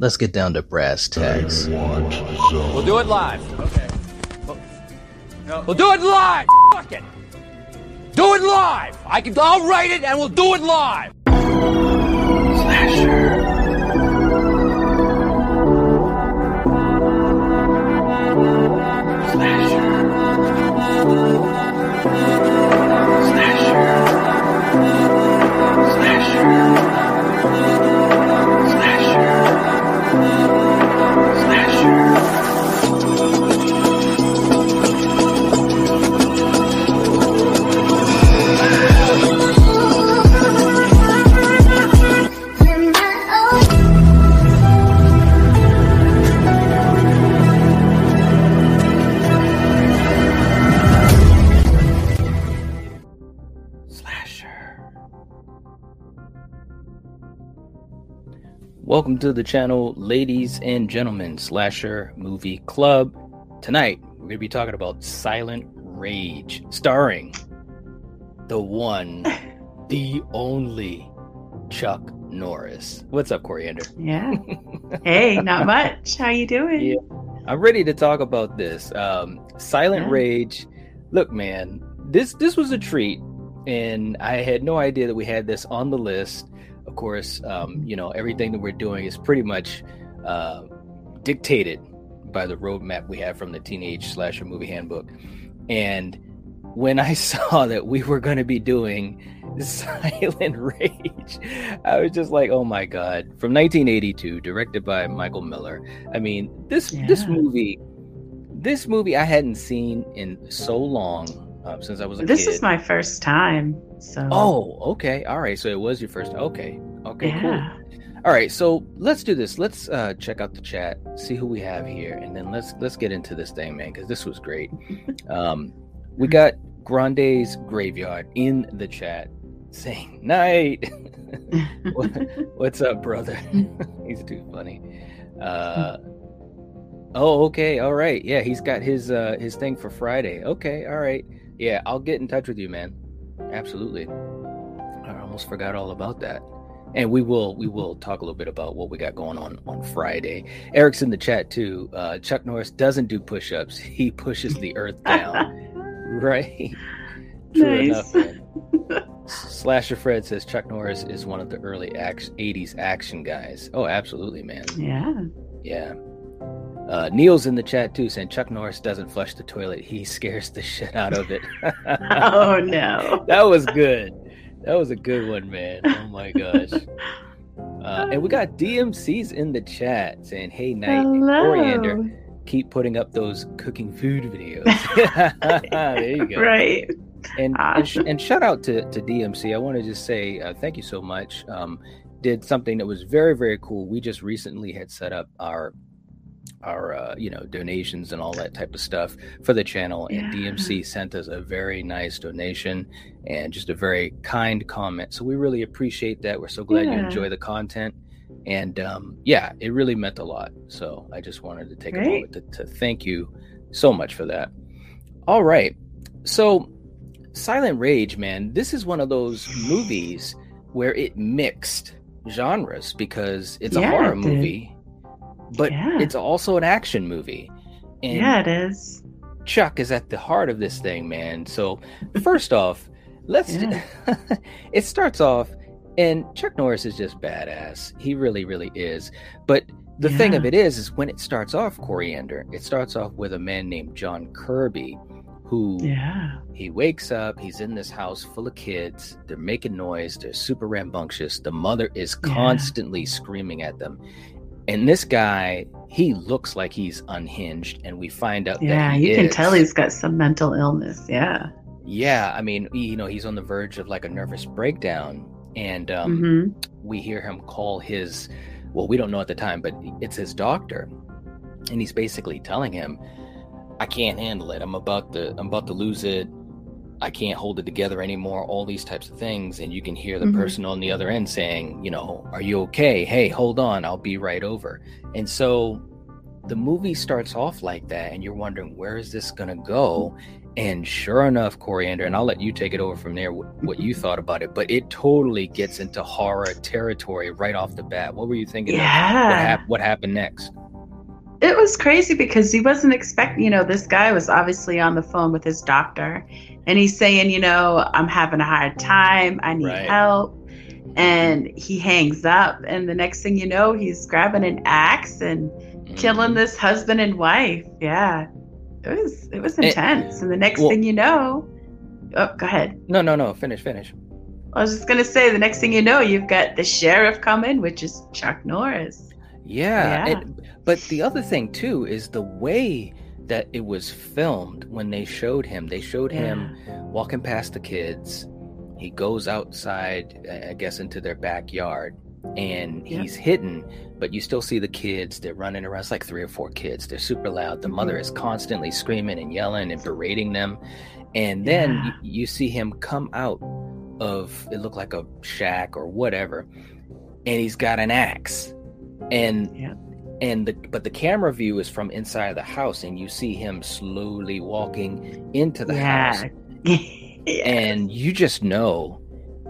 let's get down to brass tacks. We'll do it live. Okay. We'll, we'll do it live. Fuck it. Do it live. I can. I'll write it, and we'll do it live. To the channel, ladies and gentlemen, Slasher Movie Club. Tonight, we're going to be talking about Silent Rage, starring the one, the only Chuck Norris. What's up, Coriander? Yeah. Hey, not much. How you doing? Yeah. I'm ready to talk about this. Um, Silent Yeah. Rage. Look, man, this this was a treat, and I had no idea that we had this on the list. Of course, um, you know everything that we're doing is pretty much uh, dictated by the roadmap we have from the Teenage Slasher Movie Handbook. And when I saw that we were going to be doing Silent Rage, I was just like, "Oh my god!" From 1982, directed by Michael Miller. I mean, this this movie, this movie I hadn't seen in so long um, since I was a This kid. is my first time. So Oh, okay. All right. So it was your first. Okay. Okay. yeah. Cool. All right. So let's do this. Let's uh, check out the chat, see who we have here, and then let's let's get into this thing, man, because this was great. Um, we got Grande's graveyard in the chat saying night. What- What's up, brother? he's too funny. Uh, oh, okay. All right. Yeah, he's got his uh his thing for Friday. Okay. All right. Yeah, I'll get in touch with you, man. Absolutely. I almost forgot all about that. And we will we will talk a little bit about what we got going on on Friday. Eric's in the chat too. Uh, Chuck Norris doesn't do push-ups. He pushes the earth down. right. True enough. Nice. man. Slasher Fred says Chuck Norris is one of the early action, 80s action guys. Oh, absolutely, man. yeah. Yeah. Uh, Neil's in the chat too, saying Chuck Norris doesn't flush the toilet. He scares the shit out of it. Oh no. that was good. That was a good one, man. Oh my gosh. Uh, and we got DMC's in the chat saying, "Hey, night Hello. coriander, keep putting up those cooking food videos." there you go. Right. And Ah. and, and shout out to, to DMC. I want to just say uh, thank you so much. Um, did something that was very very cool. We just recently had set up our our uh, you know donations and all that type of stuff for the channel, and Yeah. DMC sent us a very nice donation and just a very kind comment. So we really appreciate that. We're so glad you enjoy the content. And um, yeah, it really meant a lot. So I just wanted to take a moment to, to thank you so much for that. All right. So Silent Rage, man, this is one of those movies where it mixed genres because it's a horror movie, but Yeah. it's also an action movie. And yeah, it is. Chuck is at the heart of this thing, man. So, first off, let's. Yeah. it starts off, and Chuck Norris is just badass. He really, really is. But the thing of it is, is when it starts off, Coriander, it starts off with a man named John Kirby, who Yeah. he wakes up. He's in this house full of kids. They're making noise. They're super rambunctious. The mother is Yeah. constantly screaming at them. And this guy, he looks like he's unhinged, and we find out Yeah. that he You can tell he's got some mental illness. Yeah. Yeah, I mean, you know, he's on the verge of like a nervous breakdown, and um, hmm we hear him call his, well, we don't know at the time, but it's his doctor, and he's basically telling him, "I can't handle it. I'm about to, I'm about to lose it. I can't hold it together anymore." All these types of things, and you can hear the Mhm. person on the other end saying, "You know, are you okay? Hey, hold on, I'll be right over." And so the movie starts off like that and you're wondering where is this going to go And sure enough, Coriander, and I'll let you take it over from there, what, what you thought about it, but it totally gets into horror territory right off the bat. What were you thinking? Yeah. What, hap- what happened next? It was crazy because he wasn't expecting, you know, this guy was obviously on the phone with his doctor and he's saying, you know, I'm having a hard time. I need Right. help. And he hangs up. And the next thing you know, he's grabbing an axe and killing Mhm. this husband and wife. Yeah. It was it was Eh, intense. And the next well- thing you know, oh, go ahead. No, no, no. Finish, finish. I was just gonna say the next thing you know, you've got the sheriff coming, which is Chuck Norris. Yeah. Yeah. and- but the other thing too is the way that it was filmed when they showed him. They showed him walking past the kids. He goes outside, I guess, into their backyard, and Yep. he's hidden. But you still see the kids. They're running around. It's like three or four kids. They're super loud. The mother Mhm. is constantly screaming and yelling and berating them. And then Yeah. you, you see him come out of it looked like a shack or whatever, and he's got an axe. And Yeah. and the but the camera view is from inside the house, and you see him slowly walking into the house yeah. Yeah. and you just know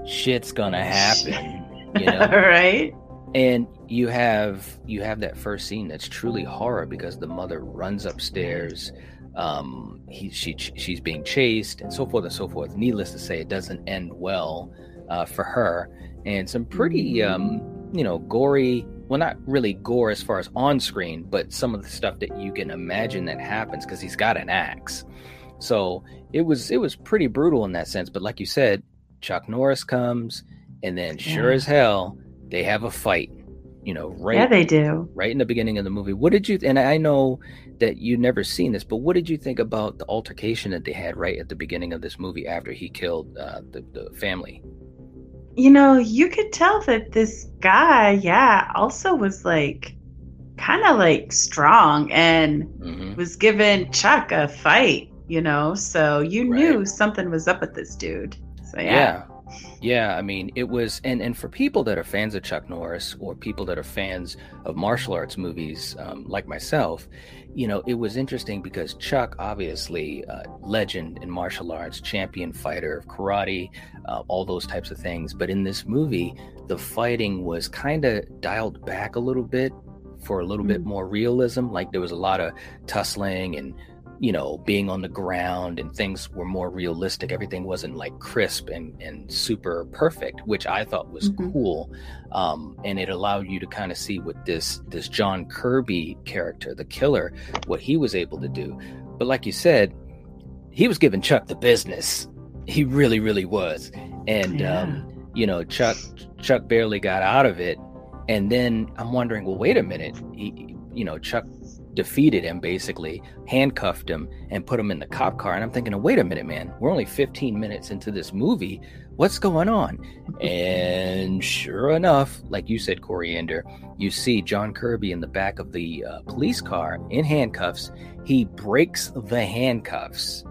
shit's gonna happen you know right? and you have you have that first scene that's truly horror because the mother runs upstairs um he she she's being chased and so forth and so forth needless to say it doesn't end well uh, for her and some pretty um you know gory well not really gore as far as on screen but some of the stuff that you can imagine that happens because he's got an axe so it was it was pretty brutal in that sense but like you said chuck norris comes and then sure Yeah. as hell they have a fight you know right Yeah, they do. right in the beginning of the movie what did you and i know that you've never seen this but what did you think about the altercation that they had right at the beginning of this movie after he killed uh, the, the family You know, you could tell that this guy, yeah, also was like kind of like strong and hmm was giving Chuck a fight, you know? So you Right. knew something was up with this dude. So yeah. yeah yeah i mean it was and and for people that are fans of chuck norris or people that are fans of martial arts movies um, like myself you know it was interesting because chuck obviously uh, legend in martial arts champion fighter of karate uh, all those types of things but in this movie the fighting was kind of dialed back a little bit for a little bit Mm. more realism like there was a lot of tussling and you know, being on the ground and things were more realistic. Everything wasn't like crisp and, and super perfect, which I thought was Mhm. cool. Um, and it allowed you to kind of see what this this John Kirby character, the killer, what he was able to do. But like you said, he was giving Chuck the business. He really, really was. And Yeah. um, you know, Chuck Chuck barely got out of it. And then I'm wondering, well, wait a minute. He, you know, Chuck defeated him basically, handcuffed him, and put him in the cop car. And I'm thinking, wait a minute, man, we're only 15 minutes into this movie. What's going on? And sure enough, like you said, Coriander, you see John Kirby in the back of the uh, police car in handcuffs. He breaks the handcuffs.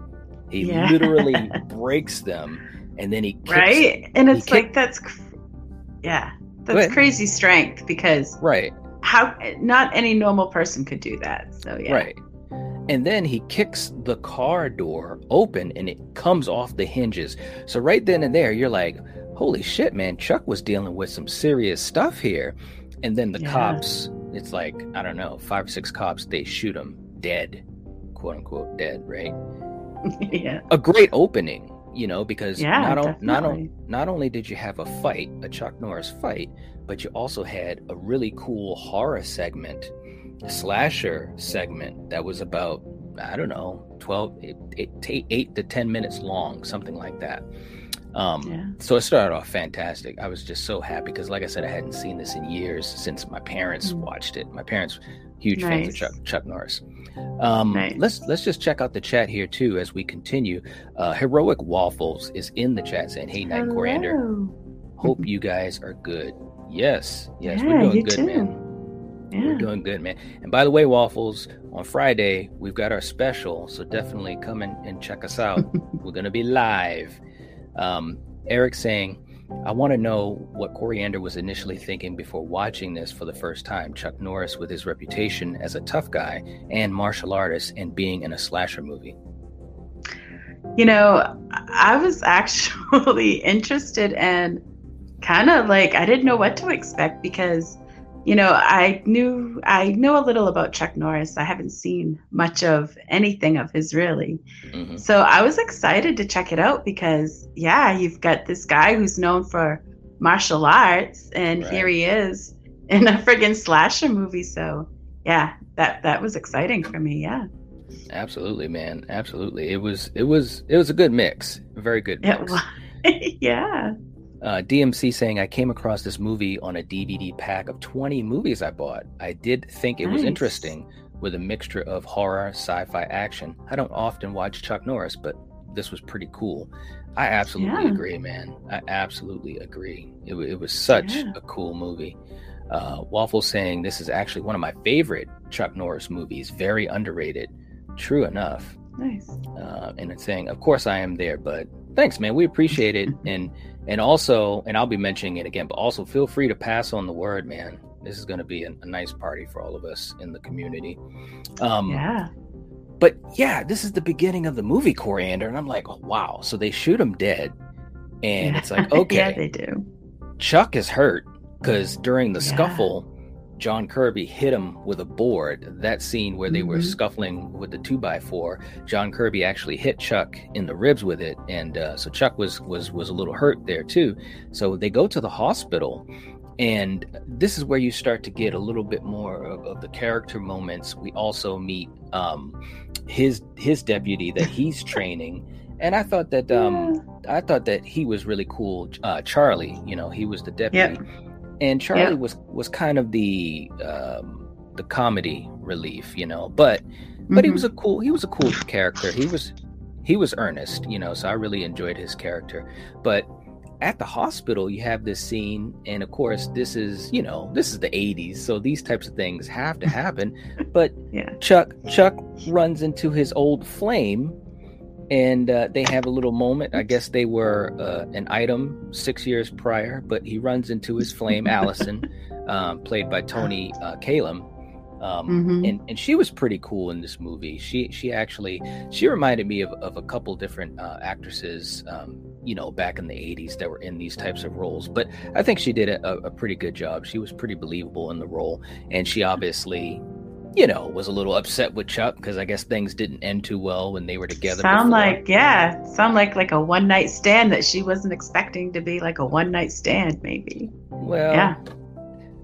He Yeah. literally breaks them, and then he kicks, right? And it's like kicked- that's cr- yeah, that's crazy strength because right, how not any normal person could do that. So yeah. right. And then he kicks the car door open and it comes off the hinges. So right then and there, you're like, holy shit, man, Chuck was dealing with some serious stuff here. And then the Yeah. cops, it's like, I don't know, five or six cops, they shoot him dead, quote unquote dead, right? yeah. A great opening, you know, because Yeah, not, on, not, on, not only did you have a fight, a Chuck Norris fight, but you also had a really cool horror segment, slasher segment that was about, I don't know, 12, eight, eight, eight to 10 minutes long, something like that. Um, Yeah. So it started off fantastic. I was just so happy because, like I said, I hadn't seen this in years since my parents Mm. watched it. My parents, huge fans of Chuck, Chuck Norris. Um, Nice. Let's let's just check out the chat here too as we continue. Uh, Heroic Waffles is in the chat saying, "Hey, Night Coriander, Hello. hope you guys are good." Yes, yes, Yeah, we're doing good, too. man. Yeah. We're doing good, man. And by the way, Waffles, on Friday we've got our special, so definitely come in and check us out. We're gonna be live. Um, Eric saying, I want to know what Coriander was initially thinking before watching this for the first time. Chuck Norris, with his reputation as a tough guy and martial artist, and being in a slasher movie. you know, I was actually interested and kind of like I didn't know what to expect because you know, I knew I know a little about Chuck Norris. I haven't seen much of anything of his really. Mm-hmm. So I was excited to check it out because yeah, you've got this guy who's known for martial arts and right. here he is in a friggin' slasher movie. So yeah, that that was exciting for me, yeah. Absolutely, man. Absolutely. It was it was it was a good mix. A very good mix. yeah. Uh, DMC saying I came across this movie on a DVD pack of 20 movies I bought. I did think it nice. was interesting with a mixture of horror, sci-fi, action. I don't often watch Chuck Norris, but this was pretty cool. I absolutely yeah. agree, man. I absolutely agree. It, it was such yeah. a cool movie. Uh, Waffle saying this is actually one of my favorite Chuck Norris movies. Very underrated. True enough. Nice. Uh, and it's saying, of course I am there, but thanks, man. We appreciate it. and and also, and I'll be mentioning it again, but also feel free to pass on the word, man. This is going to be a, a nice party for all of us in the community. Um, yeah. But yeah, this is the beginning of the movie Coriander, and I'm like, oh, wow. So they shoot him dead, and it's like, okay, yeah, they do. Chuck is hurt because during the yeah. scuffle, John Kirby hit him with a board. That scene where they mm-hmm. were scuffling with the two by four, John Kirby actually hit Chuck in the ribs with it, and uh, so Chuck was was was a little hurt there too. So they go to the hospital, and this is where you start to get a little bit more of, of the character moments. We also meet um, his his deputy that he's training. And I thought that um, yeah. I thought that he was really cool. Uh, Charlie, you know, he was the deputy. Yep and Charlie yeah. was was kind of the um, the comedy relief, you know. But but mm-hmm. he was a cool he was a cool character. He was he was earnest, you know. So I really enjoyed his character. But at the hospital, you have this scene, and of course, this is you know this is the '80s, so these types of things have to happen. but yeah. Chuck Chuck runs into his old flame and uh, they have a little moment. I guess they were uh, an item six years prior, but he runs into his flame, Allison, um, played by Toni uh, Kalem. Um, mm-hmm. and, and she was pretty cool in this movie. She she actually she reminded me of, of a couple different uh, actresses, um, you know, back in the '80s that were in these types of roles. But I think she did a, a pretty good job. She was pretty believable in the role, and she obviously you know, was a little upset with Chuck because I guess things didn't end too well when they were together. Sound before. like yeah, sound like like a one night stand that she wasn't expecting to be like a one night stand, maybe. Well, yeah.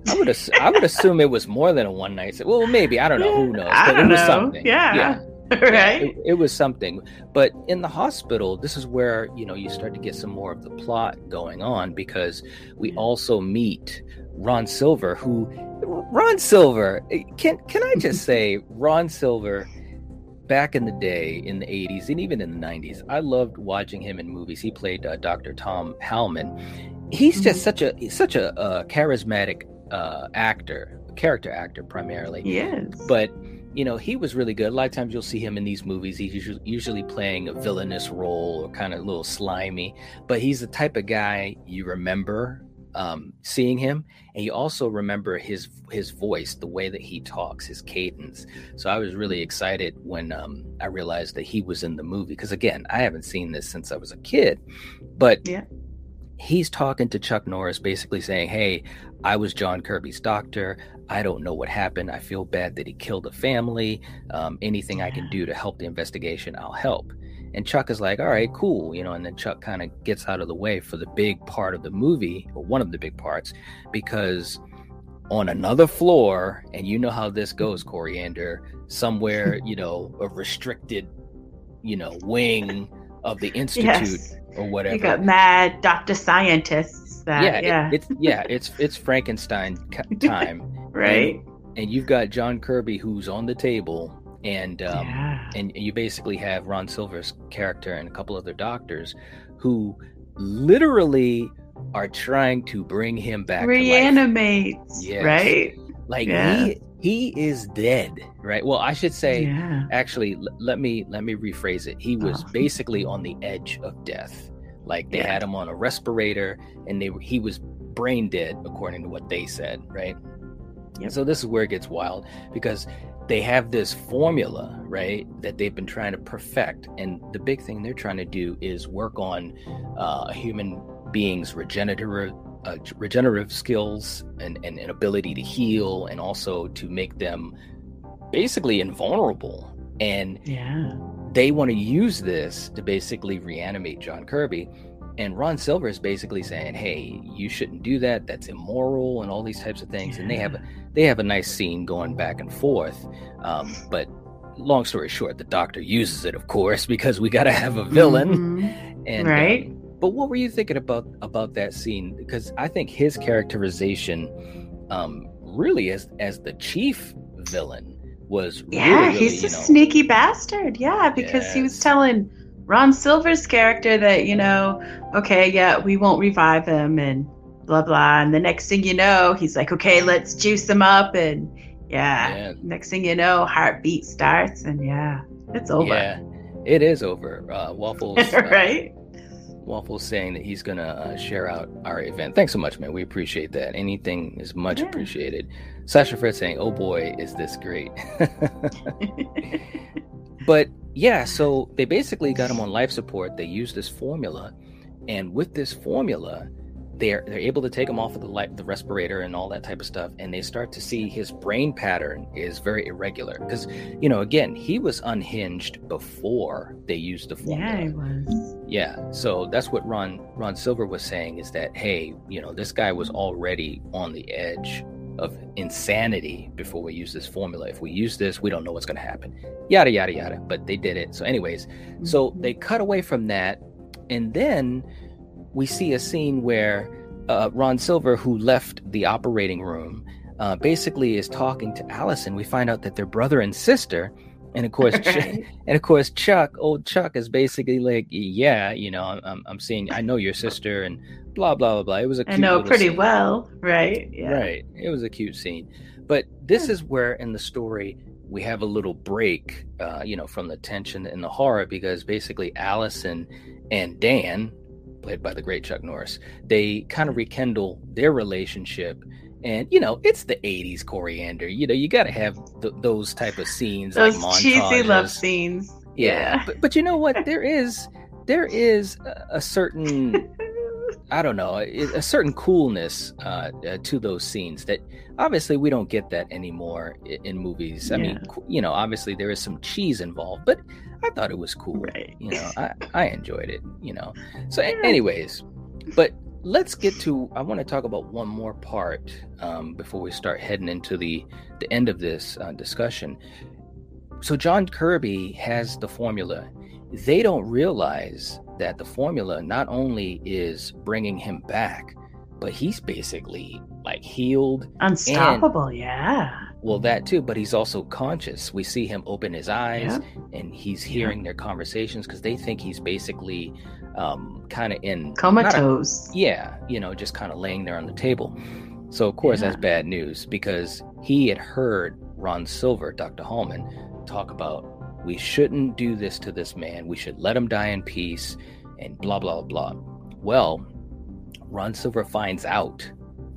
I would ass- I would assume it was more than a one night stand. Well, maybe I don't know. Who knows? Don't it was know. something. Yeah. yeah. right. Yeah, it, it, was something. But in the hospital, this is where you know you start to get some more of the plot going on because we mm. also meet Ron Silver, who Ron Silver eh, can can I just say Ron Silver back in the day in the 80s and even in the 90s I loved watching him in movies. He played uh, Dr. Tom Halman he's just mm-hmm. such a such a, a charismatic uh, actor character actor primarily. Yes. But you know he was really good. A lot of times you'll see him in these movies. He's usually, usually playing a villainous role or kind of a little slimy. But he's the type of guy you remember um, seeing him, and you also remember his his voice, the way that he talks, his cadence. So I was really excited when um, I realized that he was in the movie because again, I haven't seen this since I was a kid, but yeah. He's talking to Chuck Norris, basically saying, Hey, I was John Kirby's doctor. I don't know what happened. I feel bad that he killed a family. Um, anything I can do to help the investigation, I'll help. And Chuck is like, all right, cool, you know, and then Chuck kind of gets out of the way for the big part of the movie, or one of the big parts, because on another floor, and you know how this goes, Coriander, somewhere, you know, a restricted, you know, wing of the institute yes. or whatever. You got mad doctor scientists. That, yeah, yeah. It, it's yeah, it's it's Frankenstein time, right? And, and you've got John Kirby who's on the table and um, yeah. and you basically have Ron Silver's character and a couple other doctors who literally are trying to bring him back reanimate yes. right like yeah. he he is dead right well i should say yeah. actually l- let me let me rephrase it he was oh. basically on the edge of death like they yeah. had him on a respirator and they he was brain dead according to what they said right yep. so this is where it gets wild because they have this formula, right, that they've been trying to perfect. And the big thing they're trying to do is work on uh, a human being's regenerative uh, regenerative skills and, and an ability to heal and also to make them basically invulnerable. And yeah. they want to use this to basically reanimate John Kirby. And Ron Silver is basically saying, "Hey, you shouldn't do that. That's immoral, and all these types of things." Yeah. And they have a, they have a nice scene going back and forth. Um, but long story short, the Doctor uses it, of course, because we got to have a villain. Mm-hmm. And right. Um, but what were you thinking about about that scene? Because I think his characterization, um, really as as the chief villain, was yeah, really, he's really, a know, sneaky bastard. Yeah, because yes. he was telling Ron Silver's character that you know, okay, yeah, we won't revive him and blah blah. And the next thing you know, he's like, okay, let's juice him up, and yeah, yeah. next thing you know, heartbeat starts, and yeah, it's over. Yeah, it is over. Uh, Waffles, right? Waffles saying that he's gonna uh, share out our event. Thanks so much, man. We appreciate that. Anything is much yeah. appreciated. Slasher Fred saying, "Oh boy, is this great." but yeah, so they basically got him on life support. They used this formula, and with this formula, they're they're able to take him off of the light, the respirator and all that type of stuff and they start to see his brain pattern is very irregular because you know again he was unhinged before they used the formula yeah he was yeah so that's what ron ron silver was saying is that hey you know this guy was already on the edge of insanity before we use this formula if we use this we don't know what's going to happen yada yada yada but they did it so anyways mm-hmm. so they cut away from that and then we see a scene where uh, Ron Silver, who left the operating room, uh, basically is talking to Allison. We find out that they're brother and sister, and of course, and of course, Chuck, old Chuck, is basically like, "Yeah, you know, I'm, I'm seeing, I know your sister, and blah blah blah blah." It was a I know pretty scene. well, right? Yeah. Right. It was a cute scene, but this is where in the story we have a little break, uh, you know, from the tension and the horror because basically Allison and Dan, played by the great Chuck Norris, they kind of rekindle their relationship. And you know, it's the '80s coriander. You know, you got to have th- those type of scenes, those like cheesy love scenes. Yeah, yeah. But, but you know what? There is there is a, a certain I don't know, a, certain coolness uh, uh, to those scenes that obviously we don't get that anymore in, in movies. I yeah. mean, you know, obviously there is some cheese involved, but I thought it was cool. Right. You know, I, I enjoyed it, you know. So, anyways, but let's get to, I want to talk about one more part um, before we start heading into the, the end of this uh, discussion. So, John Kirby has the formula. They don't realize that the formula not only is bringing him back, but he's basically like healed, unstoppable. And, yeah. Well, that too, but he's also conscious. We see him open his eyes, yeah. and he's hearing yeah. their conversations because they think he's basically um, kind of in comatose. A, yeah, you know, just kind of laying there on the table. So of course yeah. that's bad news because he had heard Ron Silver, Dr. Halman, talk about we shouldn't do this to this man. We should let him die in peace and blah, blah, blah. Well, Ron Silver finds out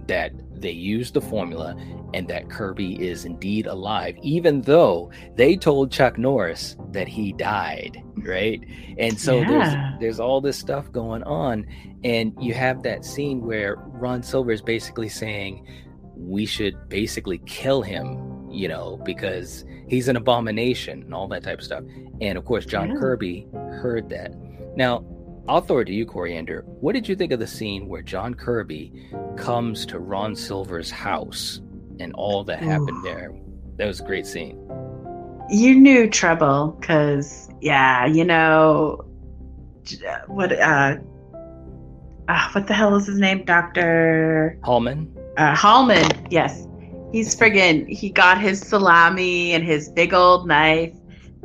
that they used the formula and that Kirby is indeed alive, even though they told Chuck Norris that he died, right? And so yeah. there's there's all this stuff going on, and you have that scene where Ron Silver is basically saying we should basically kill him, you know, because he's an abomination and all that type of stuff. And of course, John yeah. Kirby heard that. Now, I'll throw it to you, Coriander. What did you think of the scene where John Kirby comes to Ron Silver's house and all that Ooh. happened there? That was a great scene. You knew trouble because, yeah, you know, what, uh, uh, what the hell is his name? Dr. Halman? Uh, Halman, yes. He's friggin' he got his salami and his big old knife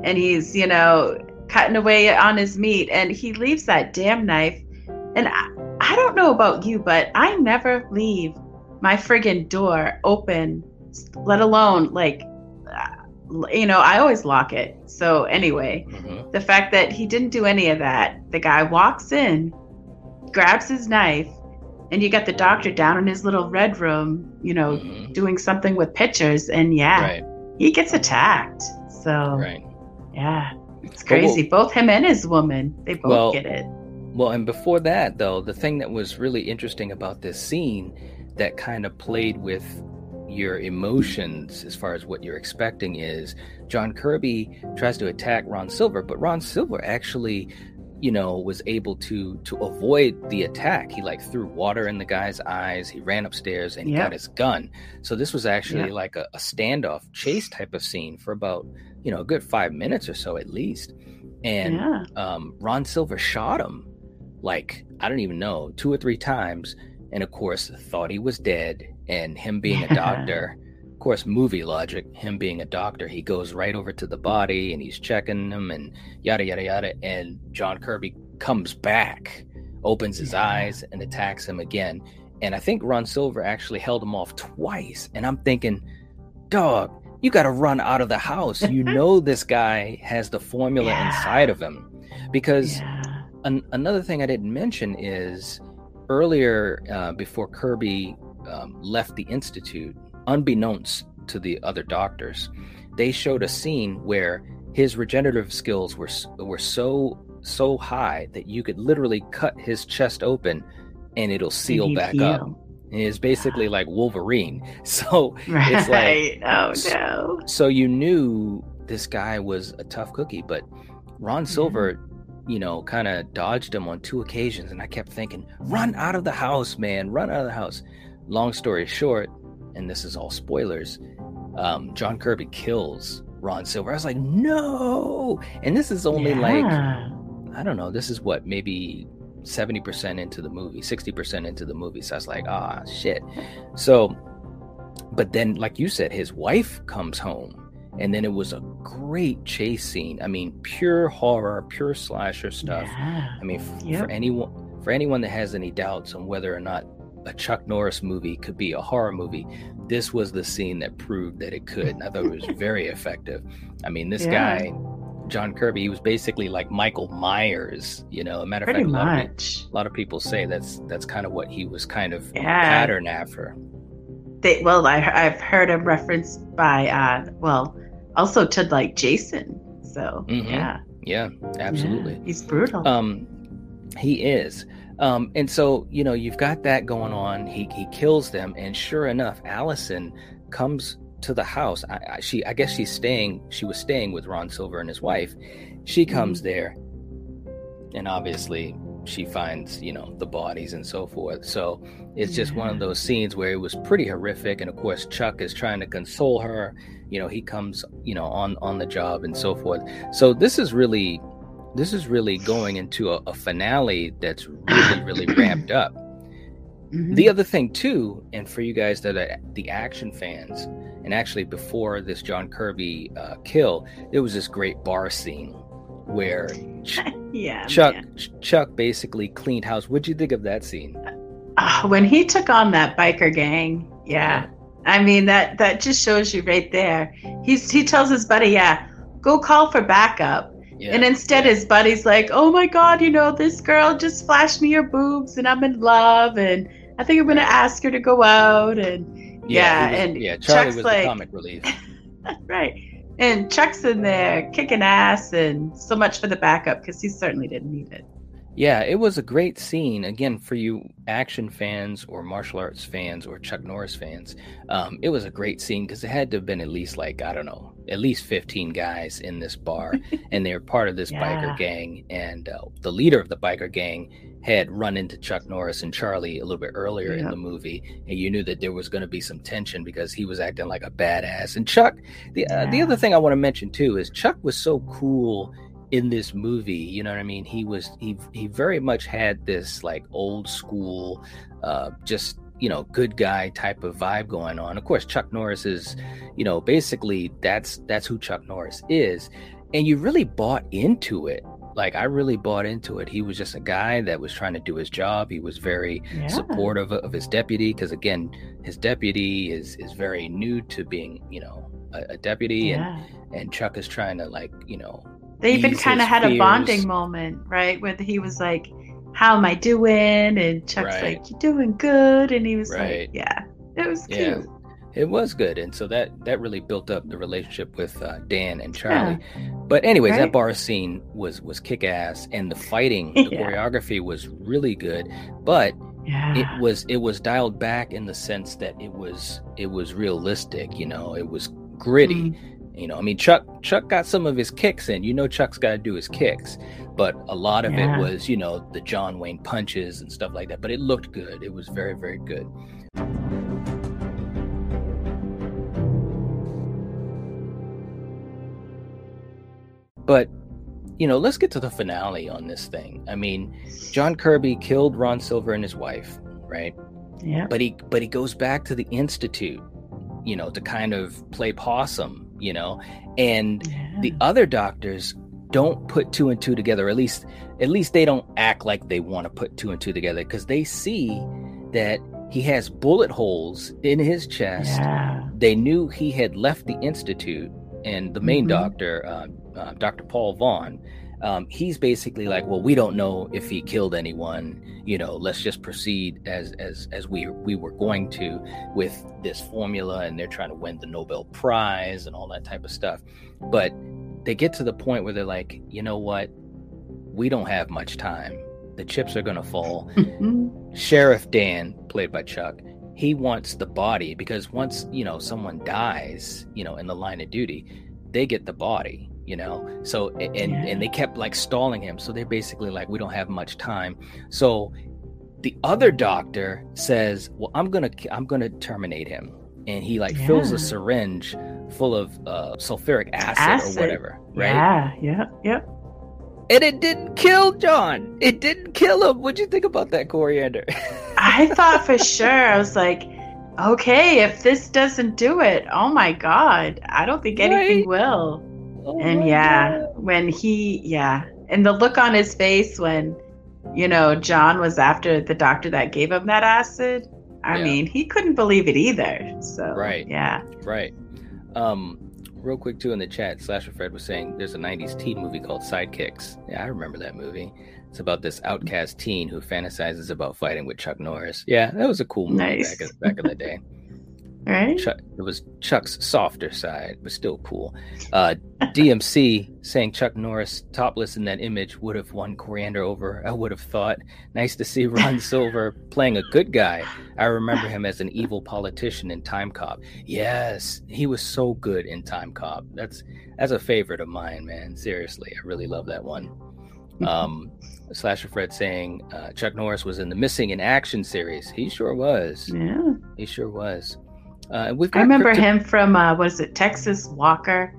and he's, you know, cutting away on his meat and he leaves that damn knife. And I, I don't know about you, but I never leave my friggin' door open, let alone like, uh, you know, I always lock it. So, anyway, mm-hmm. the fact that he didn't do any of that, the guy walks in, grabs his knife, and you got the doctor down in his little red room, you know, mm-hmm. doing something with pictures. And yeah, right. he gets attacked. So Right. yeah, it's But we'll- crazy. Both him and his woman, they both Well- get it. Well, and before that, though, the thing that was really interesting about this scene that kind of played with your emotions as far as what you're expecting is John Kirby tries to attack Ron Silver, but Ron Silver actually, you know, was able to to avoid the attack. He like threw water in the guy's eyes. He ran upstairs and he Yep. got his gun. So this was actually like a, a standoff chase type of scene for about you know a good five minutes or so at least. And yeah. um, Ron Silver shot him like I don't even know two or three times, and of course thought he was dead. And him being a doctor, of course, movie logic. Him being a doctor, he goes right over to the body and he's checking him and yada yada yada. And John Kirby comes back, opens his Yeah. eyes, and attacks him again. And I think Ron Silver actually held him off twice. And I'm thinking, dog, you got to run out of the house. You know this guy has the formula Yeah. inside of him because yeah. an, another thing I didn't mention is earlier uh, before Kirby um, left the institute, unbeknownst to the other doctors, they showed a scene where his regenerative skills were were so so high that you could literally cut his chest open and it'll seal back up. It's basically like Wolverine. So Right. It's like- oh no. so you knew this guy was a tough cookie, but Ron Silver, you know, kind of dodged him on two occasions, and I kept thinking, "Run out of the house, man! Run out of the house." Long story short, and this is all spoilers. Um, John Kirby kills Ron Silver. I was like, "No!" And this is only like I don't know. This is what maybe seventy percent into the movie, sixty percent into the movie. So I was like, ah, shit. So, but then, like you said, his wife comes home, and then it was a great chase scene. I mean, pure horror, pure slasher stuff. Yeah. I mean, f- Yep. for anyone for anyone that has any doubts on whether or not a Chuck Norris movie could be a horror movie, this was the scene that proved that it could. And I thought it was very effective. I mean, this Yeah. guy, John Kirby, he was basically like Michael Myers. You know, a matter of Pretty fact, a lot of, much. a lot of people say that's that's kind of what he was kind of Yeah. pattern after. They, well, I, I've heard him referenced by, uh, well, also to like Jason. So Mhm. yeah, Yeah, absolutely. Yeah, he's brutal. Um, he is. Um, and so you know you've got that going on. He he kills them, and sure enough, Allison comes to the house. I, I, she I guess she's staying. She was staying with Ron Silver and his wife. She comes there, and obviously she finds you know the bodies and so forth. So it's just one of those scenes where it was pretty horrific. And of course, Chuck is trying to console her. You know, he comes you know on on the job and so forth. So this is really this is really going into a, a finale that's really really ramped up Mhm. the other thing too and for you guys that are the action fans and actually before this john kirby uh, kill there was this great bar scene where Ch- yeah, chuck. Ch- chuck basically cleaned house what'd you think of that scene Ah, when he took on that biker gang, yeah. I mean that that just shows you right there. He's he tells his buddy, yeah, go call for backup. yeah and instead yeah. his buddy's like, Oh my god, you know, this girl just flashed me her boobs and I'm in love and I think I'm gonna ask her to go out and yeah, he was- and yeah charlie Chuck's was like- the comic relief right. And Chuck's in there kicking ass and so much for the backup because he certainly didn't need it. Yeah, it was a great scene. Again, for you action fans or martial arts fans or Chuck Norris fans, um, it was a great scene because it had to have been at least like, I don't know, at least 15 guys in this bar. and they're part of this Yeah. biker gang. And uh, the leader of the biker gang had run into Chuck Norris and Charlie a little bit earlier in the movie. And you knew that there was going to be some tension because he was acting like a badass. And Chuck, the, uh, the other thing I want to mention too is Chuck was so cool in this movie you know what i mean he was he he very much had this like old school uh just you know good guy type of vibe going on of course chuck norris is you know basically that's that's who chuck norris is and you really bought into it like i really bought into it he was just a guy that was trying to do his job he was very Yeah. supportive of his deputy because again his deputy is is very new to being you know a, a deputy and Yeah. and chuck is trying to like you know They even kind of had a bonding moment, right? Where he was like, How am I doing? And Chuck's Right. like, You're doing good. And he was Right. like, Yeah. It was Yeah. It was good, and so that that really built up the relationship with uh, Dan and Charlie. Yeah. But anyways, right. that bar scene was was kick ass, and the fighting, the yeah. choreography was really good. But yeah. it was it was dialed back in the sense that it was it was realistic. You know, it was gritty. Mm. You know, I mean, Chuck Chuck got some of his kicks in. You know, Chuck's got to do his kicks, but a lot of yeah. it was, you know, the John Wayne punches and stuff like that. But it looked good. It was very, very good. But you know, let's get to the finale on this thing. I mean, John Kirby killed Ron Silver and his wife, right? Yeah. But he but he goes back to the institute, you know, to kind of play possum, you know, and yeah. the other doctors don't put two and two together. At least at least they don't act like they want to put two and two together because they see that he has bullet holes in his chest. Yeah. They knew he had left the institute, and the main mm-hmm. doctor, uh, uh, Dr. Paul Vaughn, um, he's basically like, well, we don't know if he killed anyone. You know, let's just proceed as as as we we were going to with this formula, and they're trying to win the Nobel Prize and all that type of stuff. But they get to the point where they're like, you know what, we don't have much time. The chips are gonna fall. Mm-hmm. Sheriff Dan, played by Chuck, he wants the body because once you know someone dies, you know, in the line of duty, they get the body you know? So and yeah. and they kept like stalling him. So they're basically like we don't have much time. So the other doctor says well i'm gonna i'm gonna terminate him. And he like yeah. fills a syringe full of uh, sulfuric acid, acid, or whatever right? Yeah yeah yeah and it didn't kill john. It didn't kill him. What'd you think about that coriander i thought for sure i was like okay if this doesn't do it oh my god i don't think anything right? will Oh and yeah, God. when he, yeah, and the look on his face when, you know, John was after the doctor that gave him that acid. I yeah. mean, he couldn't believe it either. So, right. Yeah. Right. Um, real quick, too, in the chat, Slasher Fred was saying there's a 90s teen movie called Sidekicks. Yeah, I remember that movie. It's about this outcast teen who fantasizes about fighting with Chuck Norris. Yeah, that was a cool movie nice. back, back in the day. Right. Chuck, it was Chuck's softer side, but still cool. Uh, DMC saying Chuck Norris topless in that image would have won Coriander over. I would have thought. Nice to see Ron Silver playing a good guy. I remember him as an evil politician in Timecop. Yes, he was so good in Timecop. That's that's a favorite of mine, man. Seriously, I really love that one. Um, Slasher Fred saying uh, Chuck Norris was in the Missing in Action series. He sure was. Yeah, he sure was. Uh, we've I remember crypto- him from uh, was it Texas Walker?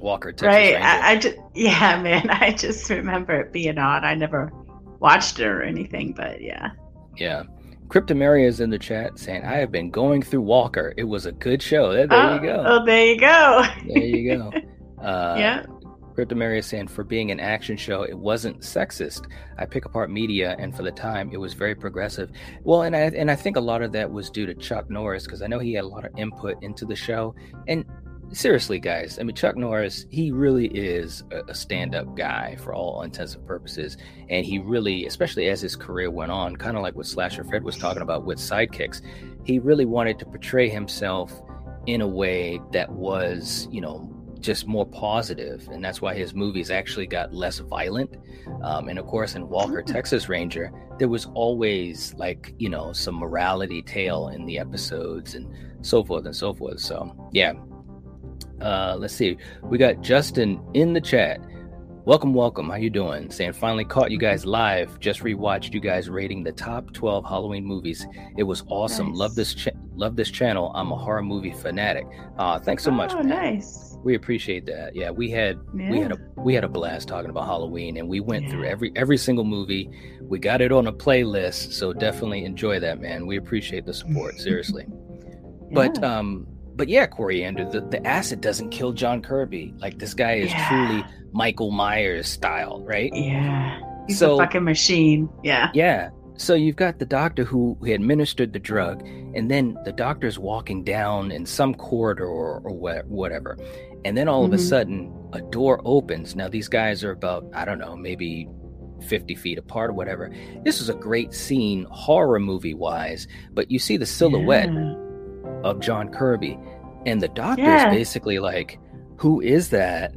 Walker, Texas right? I, I, just yeah, man. I just remember it being on. I never watched it or anything, but yeah. Yeah. Cryptomaria is in the chat saying, I have been going through Walker. It was a good show. There, there oh, you go. Oh, there you go. there you go. Uh, yeah. Cryptomaria saying, for being an action show, it wasn't sexist. I pick apart media, and for the time, it was very progressive. Well, and I and I think a lot of that was due to Chuck Norris because I know he had a lot of input into the show. And seriously, guys, I mean, Chuck Norris, he really is a, a stand-up guy for all intents and purposes, and he really, especially as his career went on, kind of like what Slasher Fred was talking about with sidekicks, he really wanted to portray himself in a way that was, you know, just more positive, and that's why his movies actually got less violent. Um, and of course, in Walker, mm. Texas Ranger, there was always like you know some morality tale in the episodes and so forth and so forth. So yeah, uh, let's see, we got Justin in the chat. Welcome, welcome. How you doing? Saying finally caught you guys live. Just rewatched you guys rating the top 12 Halloween movies. It was awesome. Nice. Love this cha- love this channel. I'm a horror movie fanatic. Uh, thanks so much. Oh, nice. We appreciate that. Yeah, we had yeah. we had a we had a blast talking about Halloween, and we went yeah. through every every single movie. We got it on a playlist, so definitely enjoy that, man. We appreciate the support, seriously. yeah. But um, but yeah, Coriander, the, the acid doesn't kill John Kirby. Like this guy is truly Michael Myers style, right? Yeah. He's so, a fucking machine. Yeah. Yeah. So you've got the doctor who, who administered the drug, and then the doctor's walking down in some corridor or, or whatever. And then all mm-hmm. of a mm-hmm. sudden, a door opens. Now, these guys are about, I don't know, maybe 50 feet apart or whatever. This is a great scene, horror movie wise, but you see the silhouette. Yeah. Of John Kirby. And the doctor's Yeah. basically like, Who is that?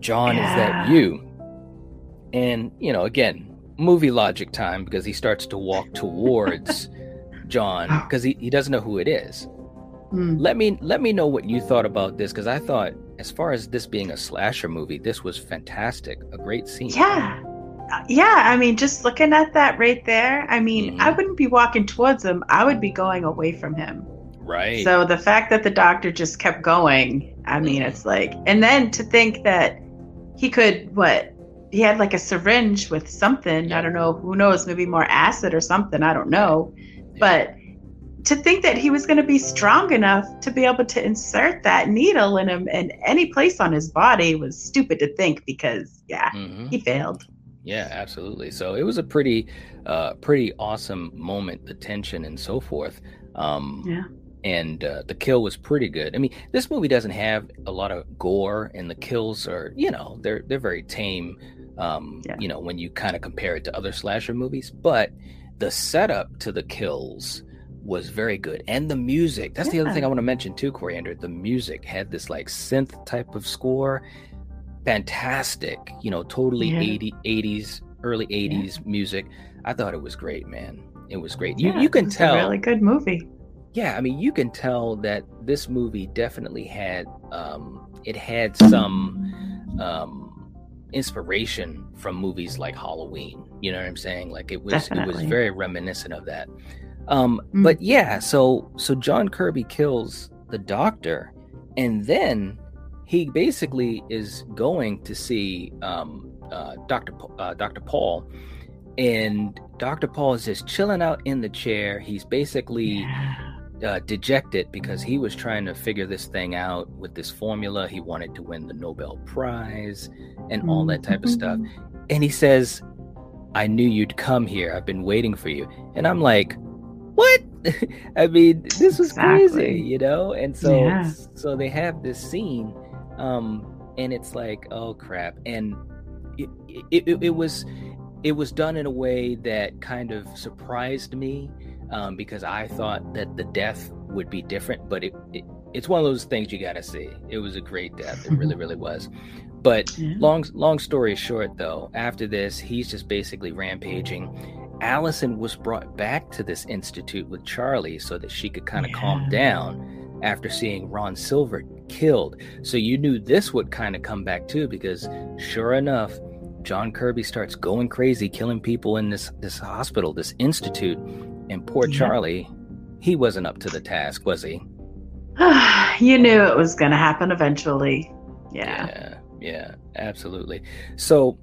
John, is that you? And, you know, again, movie logic time because he starts to walk towards John because he, he doesn't know who it is. Hmm. Let me let me know what you thought about this because I thought, as far as this being a slasher movie, this was fantastic. A great scene. Yeah. Uh, Yeah, I mean, just looking at that right there, I mean, Mhm. I wouldn't be walking towards him. I would be going away from him. Right. So the fact that the doctor just kept going, I mean, Mhm. it's like, and then to think that he could, what, he had like a syringe with something. Yeah. I don't know. Who knows? Maybe more acid or something. I don't know. But to think that he was going to be strong enough to be able to insert that needle in him in any place on his body was stupid to think because, yeah, Mhm. he failed. Yeah, absolutely. So it was a pretty, uh, pretty awesome moment. The tension and so forth. Um, Yeah. And uh, the kill was pretty good. I mean, this movie doesn't have a lot of gore, and the kills are, you know, they're they're very tame. Um, Yeah. You know, when you kind of compare it to other slasher movies, but the setup to the kills was very good, and the music. That's the other thing I want to mention too, Coriander. The music had this like synth type of score, fantastic. You know, totally Yeah. 80, 80s, early 80s music. I thought it was great, man. It was great. You Yeah, you can tell a really good movie. Yeah, I mean, you can tell that this movie definitely had um, it had some um, inspiration from movies like Halloween. You know what I'm saying? Like it was it was very reminiscent of that. Um, Mm. But yeah, so so John Kirby kills the doctor, and then he basically is going to see um, uh, Doctor uh, Doctor Paul, and Doctor Paul is just chilling out in the chair. He's basically Yeah. Uh, dejected because he was trying to figure this thing out with this formula. He wanted to win the Nobel Prize and all that type of stuff. And he says, I knew you'd come here. I've been waiting for you. And I'm like, what? I mean, this was crazy, you know? And so Yeah. so they have this scene um and it's like, oh crap. And it, it, it, it was it was done in a way that kind of surprised me um, because I thought that the death would be different, but it, it it's one of those things you got to see. It was a great death. It really, really was. But Yeah. long long story short, though, after this, he's just basically rampaging. Allison was brought back to this institute with Charlie so that she could kind of calm down after seeing Ron Silver killed. So you knew this would kind of come back too, because sure enough, John Kirby starts going crazy, killing people in this this hospital, this institute, and poor Yep. Charlie, he wasn't up to the task, was he? you knew it was going to happen eventually. Yeah. yeah, yeah, absolutely. So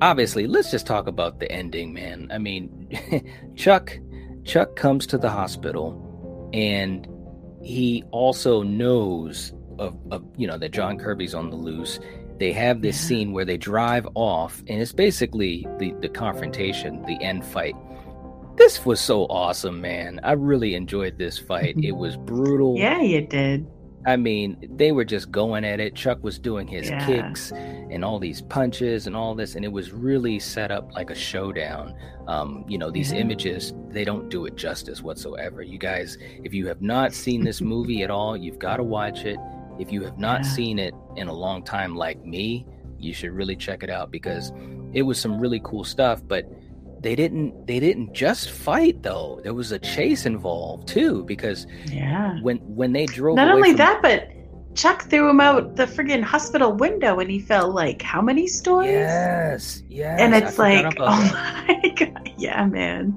obviously, let's just talk about the ending, man. I mean, Chuck Chuck comes to the hospital and he also knows of, of you know that John Kirby's on the loose. They have this Yeah. scene where they drive off and it's basically the the confrontation, the end fight. This was so awesome, man. I really enjoyed this fight. It was brutal. Yeah, you did. I mean, they were just going at it. Chuck was doing his Yeah. kicks and all these punches and all this, and it was really set up like a showdown. Um, you know, these Yeah. images, they don't do it justice whatsoever. You guys, if you have not seen this movie at all, you've got to watch it. If you have not Yeah. seen it in a long time like me, you should really check it out because it was some really cool stuff, but they didn't they didn't just fight though. There was a chase involved too because Yeah. when when they drove Not only from- that, but Chuck threw him out the friggin' hospital window and he fell like how many stories? Yes, yes. and it's like, oh that. my god. Yeah, man.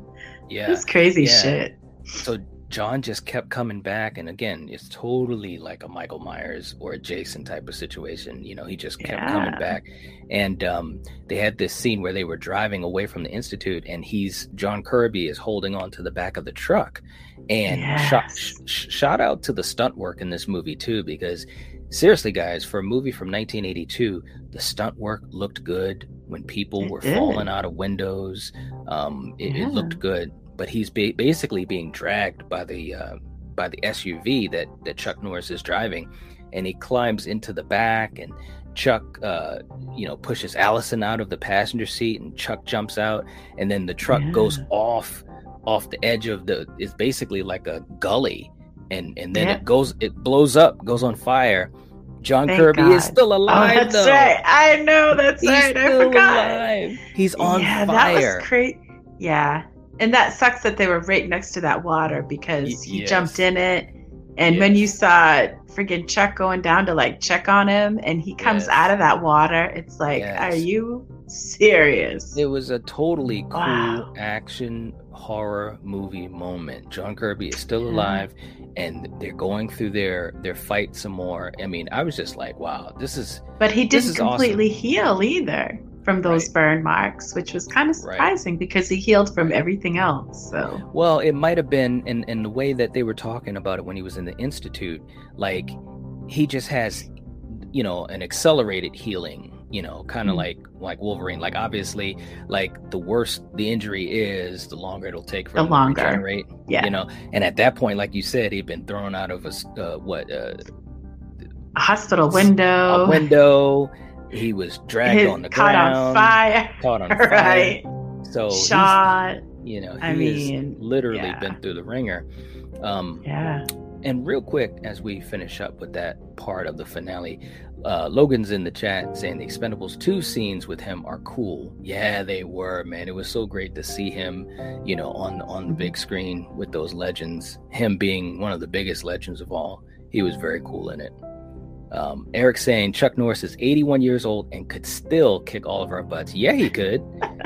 yeah. It's crazy yeah. shit. So John just kept coming back, and again, it's totally like a Michael Myers or a Jason type of situation. You know, he just kept coming back, and um, they had this scene where they were driving away from the institute, and he's John Kirby is holding on to the back of the truck, and shot, Yes. sh- sh- shout out to the stunt work in this movie too, because seriously, guys, for a movie from 1982, the stunt work looked good when people It were did. falling out of windows. Um, it, Yeah. it looked good, but he's ba- basically being dragged by the uh, by the SUV that that Chuck Norris is driving, and he climbs into the back, and Chuck, uh, you know, pushes Allison out of the passenger seat, and Chuck jumps out, and then the truck Yeah. goes off off the edge of the. It's basically like a gully, and and then Yeah. it goes it blows up, goes on fire. John Thank Kirby is God. still Oh, alive that's though. right. I know that's He's right. I forgot. alive. He's on yeah, fire. that was great. Yeah, and that sucks that they were right next to that water oh, because he yes. jumped in it, and when you saw friggin' Chuck going down to like check on him, and he comes Yes. out of that water, it's like, Yes. are you serious? It was a totally cool Wow. action horror movie moment. John Kirby is still alive and they're going through their their fight some more. I mean, I was just like, wow, this is But he didn't is awesome. completely heal either from those Right. burn marks, which was kind of Right. surprising because he healed from everything else. So well, it might have been in in the way that they were talking about it when he was in the institute, like he just has you know, an accelerated healing, you know, kind of Mhm. like like Wolverine. Like obviously, like the worse the injury is, the longer it'll take for The him longer. to regenerate. yeah, you know and at that point like you said he'd been thrown out of a uh, what uh, a hospital window, a window he was dragged his- on the caught ground on fire, caught on fire right? so Shot. you know he I has mean, literally yeah. been through the ringer um Yeah. and real quick as we finish up with that part of the finale uh, Logan's in the chat saying the Expendables 2 scenes with him are cool. Yeah, they were, man. It was so great to see him, you know, on on the big screen with those legends. Him being one of the biggest legends of all. He was very cool in it. Um, Eric saying Chuck Norris is 81 years old and could still kick all of our butts. Yeah, he could.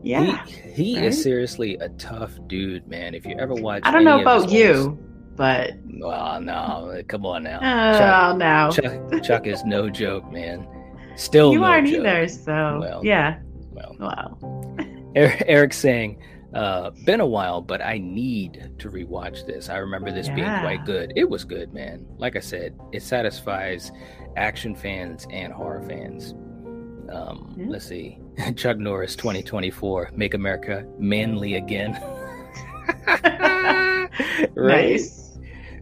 Yeah. He, he right? is seriously a tough dude, man. If you ever watch, I don't know any of his about you, but Well, no, come on now. oh no, Chuck, Chuck is no joke, man. Still, you no aren't joke. either. So Well, yeah, Well, well, Er- Eric saying, uh, "Been a while, but I need to rewatch this. I remember this being quite good. It was good, man. Like I said, it satisfies action fans and horror fans." Um, Yeah. Let's see, Chuck Norris, 2024, make America manly again. right? nice.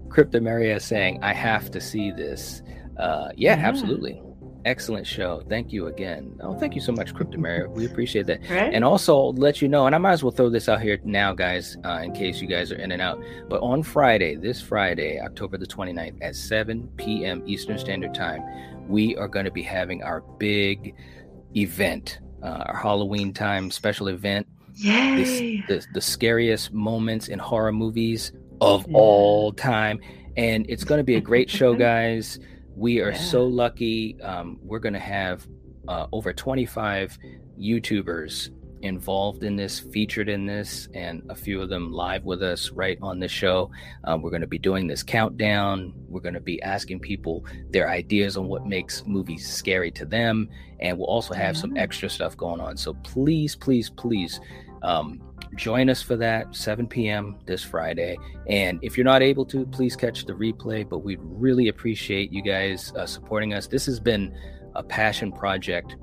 Crypto Maria saying, I have to see this. Uh, yeah, Yeah. absolutely. Excellent show. Thank you again. Oh, thank you so much, Crypto Maria. We appreciate that. Right. And also let you know, and I might as well throw this out here now, guys, uh, in case you guys are in and out. But on Friday, this Friday, October the 29th at 7 p.m. Eastern Standard Time, we are going to be having our big event, uh, our Halloween time special event this, Yay. the, the scariest moments in horror movies of Yeah. all time and it's going to be a great show guys we are Yeah. so lucky um, we're going to have uh, over 25 youtubers involved in this featured in this and a few of them live with us right on the show. Um, we're going to be doing this countdown. We're going to be asking people their ideas on what makes movies scary to them and we'll also have some extra stuff going on. So please please please um, join us for that 7 p.m this friday. And if you're not able to please catch the replay but we'd really appreciate you guys uh, supporting us. This has been a passion project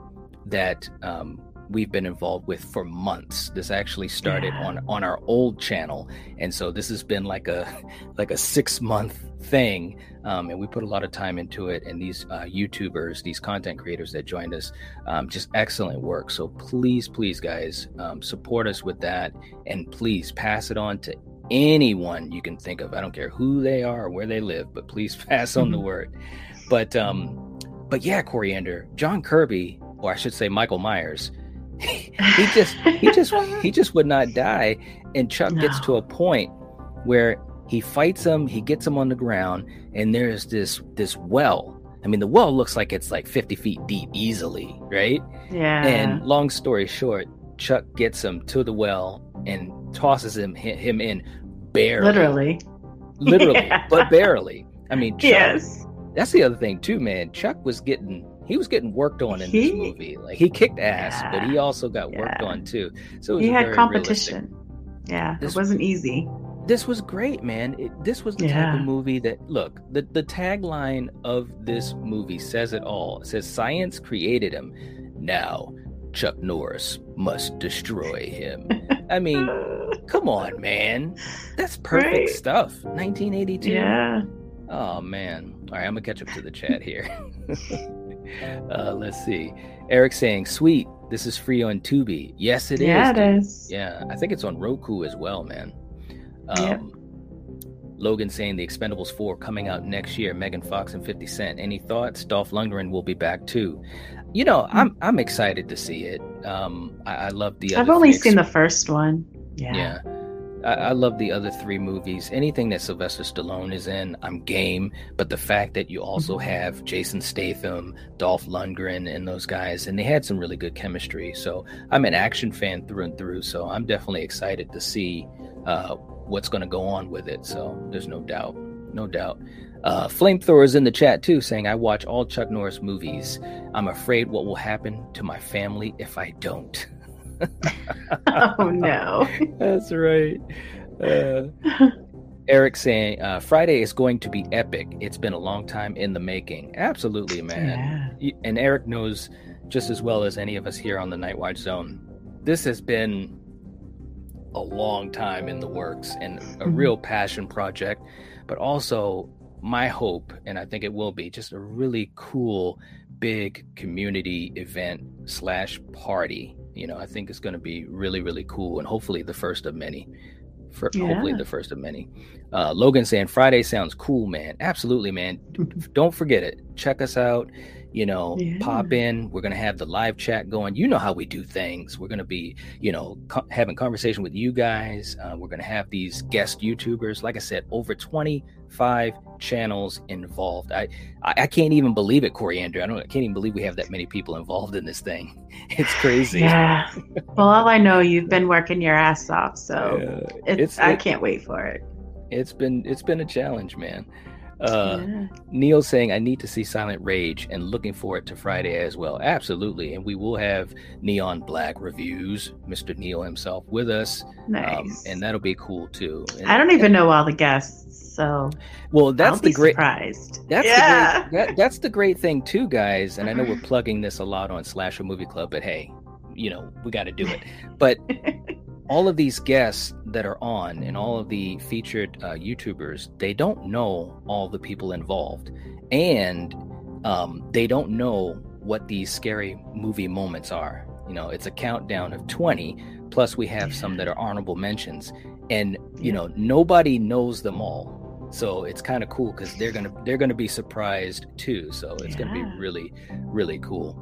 that um, we've been involved with for months. This actually started Yeah. on on our old channel. And so this has been like a like a six month thing. Um, and we put a lot of time into it. And these uh, youtubers these content creators that joined us um, just excellent work. So please please guys um, support us with that. And please pass it on to anyone you can think of. I don't care who they are or where they live but please pass on the word. But um but yeah coriander john kirby or i should say michael myers he just he just he just would not die and chuck gets to a point where he fights him he gets him on the ground and there's this this well i mean the well looks like it's like 50 feet deep easily right yeah. and long story short chuck gets him to the well and tosses him him in barely literally. literally Yeah. but barely i mean chuck, Yes. that's the other thing too man chuck was getting he was getting worked on in He- this movie like he kicked ass but he also got worked on too so He had competition. realistic. Yeah, This- it wasn't easy. this was great man it, this was the type of movie that look the, the tagline of this movie says it all it says science created him now chuck norris must destroy him i mean come on man that's perfect Right. stuff 1982 yeah. Oh man. All right, I'm gonna catch up to the chat here. uh, let's see. Eric saying, "Sweet, this is free on Tubi." Yes, it is. yeah, it is. Yeah, I think it's on Roku as well, man. Um, Yep. Logan saying the Expendables 4 coming out next year. Megan Fox and 50 Cent. Any thoughts? Dolph Lundgren will be back too. You know, I'm Hmm. I'm excited to see it. Um, I, I love the. I've only seen the first one. Yeah. yeah. I, I love the other three movies. Anything that Sylvester Stallone is in, I'm game. But the fact that you also Mhm. have Jason Statham, Dolph Lundgren, and those guys, and they had some really good chemistry. So I'm an action fan through and through. So I'm definitely excited to see uh, what's going to go on with it. So there's no doubt, no doubt. Uh, Flamethrower's in the chat too, saying I watch all Chuck Norris movies. I'm afraid what will happen to my family if I don't. Oh no. That's right. Uh, Eric saying uh, Friday is going to be epic. It's been a long time in the making. Absolutely, man. Yeah. And Eric knows just as well as any of us here on the Night Watch Zone. This has been a long time in the works and a Mhm. real passion project, but also my hope, and I think it will be, just a really cool, big community event slash party. You know, I think it's going to be really, really cool, and hopefully the first of many. For, Hopefully the first of many. Uh, Logan saying Friday sounds cool, man. Absolutely, man. Don't forget it. Check us out. You know, Yeah. pop in. We're gonna have the live chat going. You know how we do things. We're gonna be, you know, co- having conversation with you guys. Uh, we're gonna have these guest YouTubers. Like I said, over twenty five channels involved. I, I I can't even believe it, Coriander. I don't. I can't even believe we have that many people involved in this thing. It's crazy. Yeah. Well, all I know, you've been working your ass off, so Yeah. it's, it's- I it- can't wait for it. It's been it's been a challenge, man. Uh, yeah. Neil saying I need to see Silent Rage and looking forward to Friday as well. Absolutely, and we will have Neon Black reviews, Mr. Neil himself with us, Nice. um, and that'll be cool too. And- I don't even know all the guests, so Well, that's I'll the great. surprised. That's yeah. the great. That, that's the great thing too, guys. And I know we're plugging this a lot on Slasher Movie Club, but hey, you know we got to do it. But all of these guests that are on and all of the featured uh, YouTubers, they don't know all the people involved, and um, they don't know what these scary movie moments are. You know, it's a countdown of twenty. Plus, we have some that are honorable mentions, and you Yeah. know nobody knows them all. So it's kind of cool because they're gonna they're gonna be surprised too. So it's gonna be really really cool.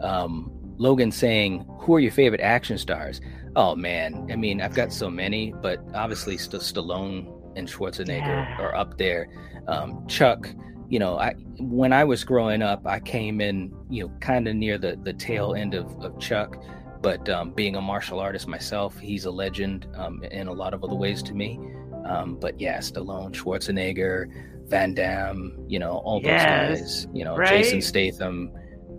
Um, Logan saying, "Who are your favorite action stars?" Oh man, I mean, I've got so many, but obviously, St- Stallone and Schwarzenegger Yeah. are up there. Um, Chuck, you know, I when I was growing up, I came in, you know, kind of near the the tail end of, of Chuck. But um, being a martial artist myself, he's a legend um, in a lot of other ways to me. Um, but yeah, Stallone, Schwarzenegger, Van Damme, you know, all those Yes, guys, you know, right. Jason Statham,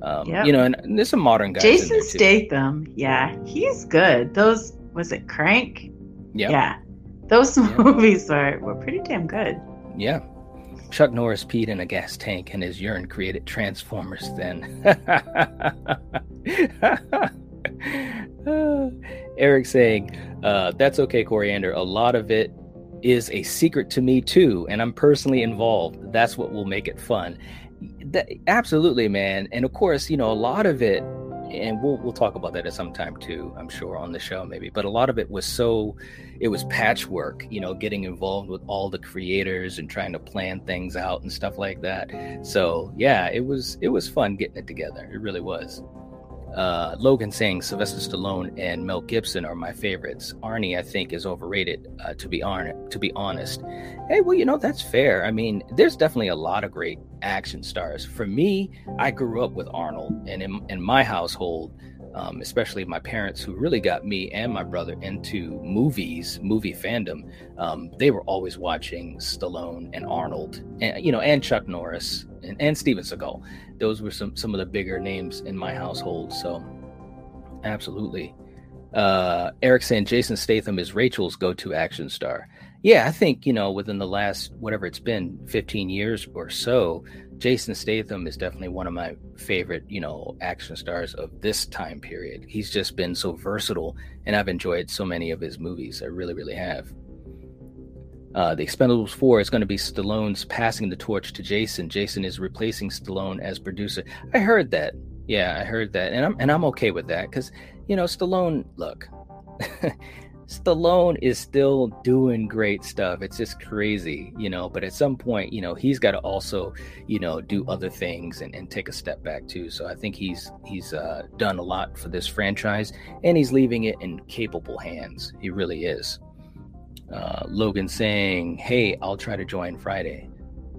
um, Yep. you know, and, and there's some modern guys. Jason. Statham, yeah, he's good. Those was it Crank? Yep. Yeah, those Yep. movies were were pretty damn good. Yeah. Chuck Norris peed in a gas tank and his urine created Transformers then. Eric saying, uh, that's okay, Coriander. A lot of it is a secret to me too, and I'm personally involved. That's what will make it fun. That, absolutely, man. And of course, you know, a lot of it, and we'll we'll talk about that at some time too, I'm sure, on the show maybe. But a lot of it was so it was patchwork, you know, getting involved with all the creators and trying to plan things out and stuff like that. So yeah, it was it was fun getting it together. It really was. Uh, Logan saying Sylvester Stallone and Mel Gibson are my favorites. Arnie, I think, is overrated. Uh, to be on, to be honest, hey, well, you know that's fair. I mean, there's definitely a lot of great action stars. For me, I grew up with Arnold, and in in my household, um, especially my parents, who really got me and my brother into movies, movie fandom. Um, they were always watching Stallone and Arnold, and you know, and Chuck Norris and, and Steven Seagal. Those were some some of the bigger names in my household. So, absolutely. Uh, Eric saying Jason Statham is Rachel's go-to action star. Yeah, I think you know within the last whatever it's been, 15 years or so, Jason Statham is definitely one of my favorite, you know, action stars of this time period. He's just been so versatile, and I've enjoyed so many of his movies. I really, really have. Uh, the Expendables 4 is going to be Stallone's passing the torch to Jason. Jason is replacing Stallone as producer. I heard that. Yeah, I heard that, and I'm and I'm okay with that because you know Stallone. Look, Stallone is still doing great stuff. It's just crazy, you know. But at some point, you know, he's got to also, you know, do other things and, and take a step back too. So I think he's he's uh, done a lot for this franchise, and he's leaving it in capable hands. He really is. Uh, Logan saying, "Hey, I'll try to join Friday."